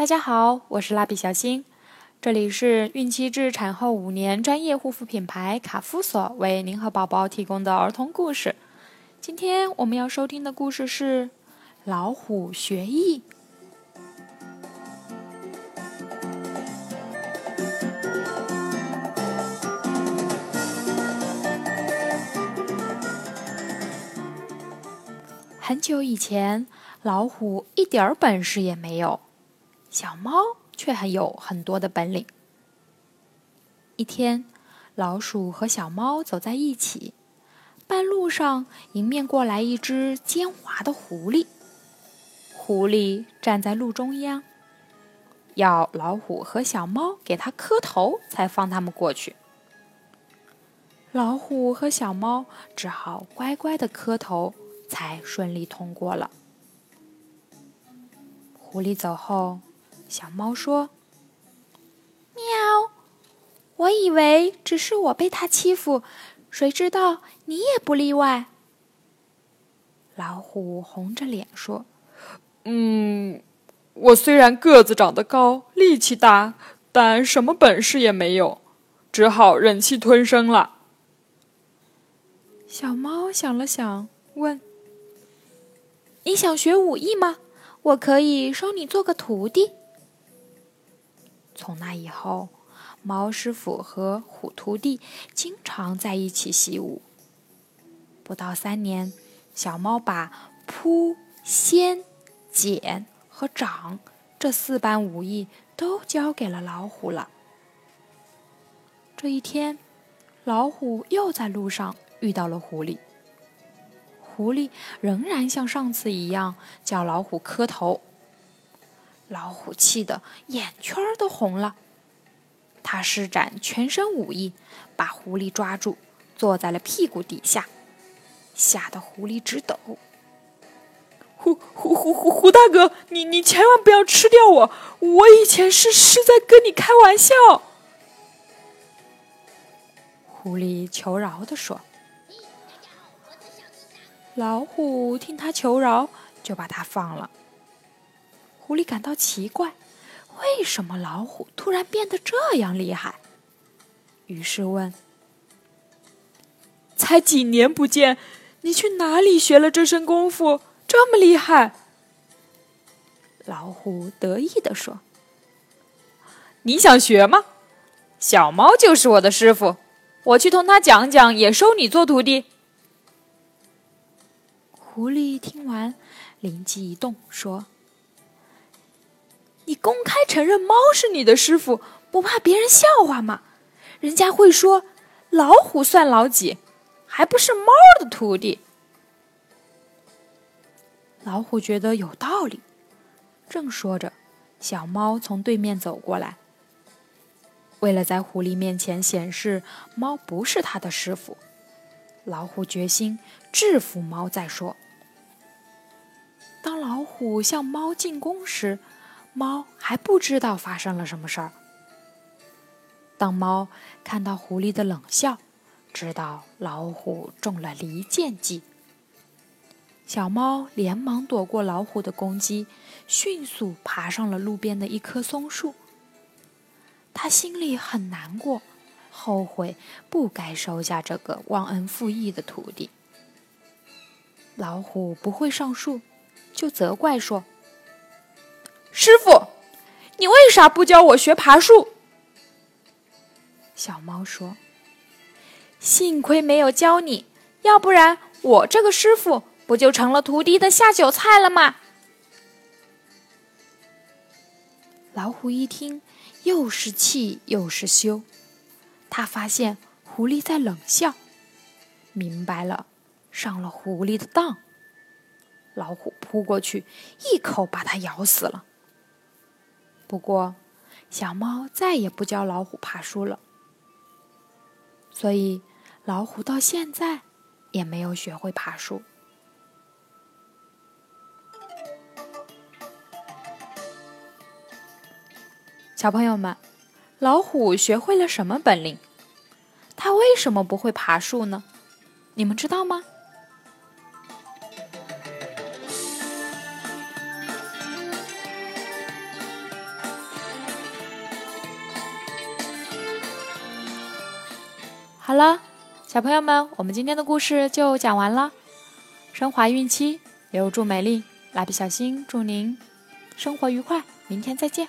大家好，我是蜡笔小新，这里是孕期至产后五年专业护肤品牌卡夫索为您和宝宝提供的儿童故事。今天我们要收听的故事是《老虎学艺》。很久以前，老虎一点儿本事也没有，小猫却还有很多的本领。一天，老鼠和小猫走在一起，半路上迎面过来一只奸猾的狐狸。狐狸站在路中央，要老虎和小猫给它磕头才放它们过去。老虎和小猫只好乖乖的磕头。才顺利通过了。狐狸走后，小猫说：“喵，我以为只是我被它欺负，谁知道你也不例外。”老虎红着脸说：“嗯，我虽然个子长得高，力气大，但什么本事也没有，只好忍气吞声了。”小猫想了想，问。你想学武艺吗？我可以收你做个徒弟。从那以后，猫师傅和虎徒弟经常在一起习武。不到三年，小猫把扑、掀、剪和掌这四般武艺都交给了老虎了。这一天，老虎又在路上遇到了狐狸。狐狸仍然像上次一样叫老虎磕头，老虎气得眼圈都红了。他施展全身武艺，把狐狸抓住，坐在了屁股底下，吓得狐狸直抖。胡胡胡胡胡大哥，你你千万不要吃掉我！我以前是是在跟你开玩笑。狐狸求饶地说。老虎听他求饶，就把他放了。狐狸感到奇怪，为什么老虎突然变得这样厉害？于是问：“才几年不见，你去哪里学了这身功夫，这么厉害？”老虎得意地说：“你想学吗？小猫就是我的师傅，我去同他讲讲，也收你做徒弟。”狐狸听完，灵机一动，说：“你公开承认猫是你的师傅，不怕别人笑话吗？人家会说老虎算老几，还不是猫的徒弟。”老虎觉得有道理，正说着，小猫从对面走过来。为了在狐狸面前显示猫不是他的师傅。老虎决心制服猫再说。当老虎向猫进攻时，猫还不知道发生了什么事儿。当猫看到狐狸的冷笑，知道老虎中了离间计。小猫连忙躲过老虎的攻击，迅速爬上了路边的一棵松树。它心里很难过。后悔不该收下这个忘恩负义的徒弟。老虎不会上树，就责怪说：“师傅，你为啥不教我学爬树？”小猫说：“幸亏没有教你，要不然我这个师傅不就成了徒弟的下酒菜了吗？”老虎一听，又是气又是羞。他发现狐狸在冷笑，明白了，上了狐狸的当。老虎扑过去，一口把它咬死了。不过，小猫再也不教老虎爬树了，所以老虎到现在也没有学会爬树。小朋友们。老虎学会了什么本领？它为什么不会爬树呢？你们知道吗？好了，小朋友们，我们今天的故事就讲完了。升华孕期，留住美丽。蜡笔小新祝您生活愉快，明天再见。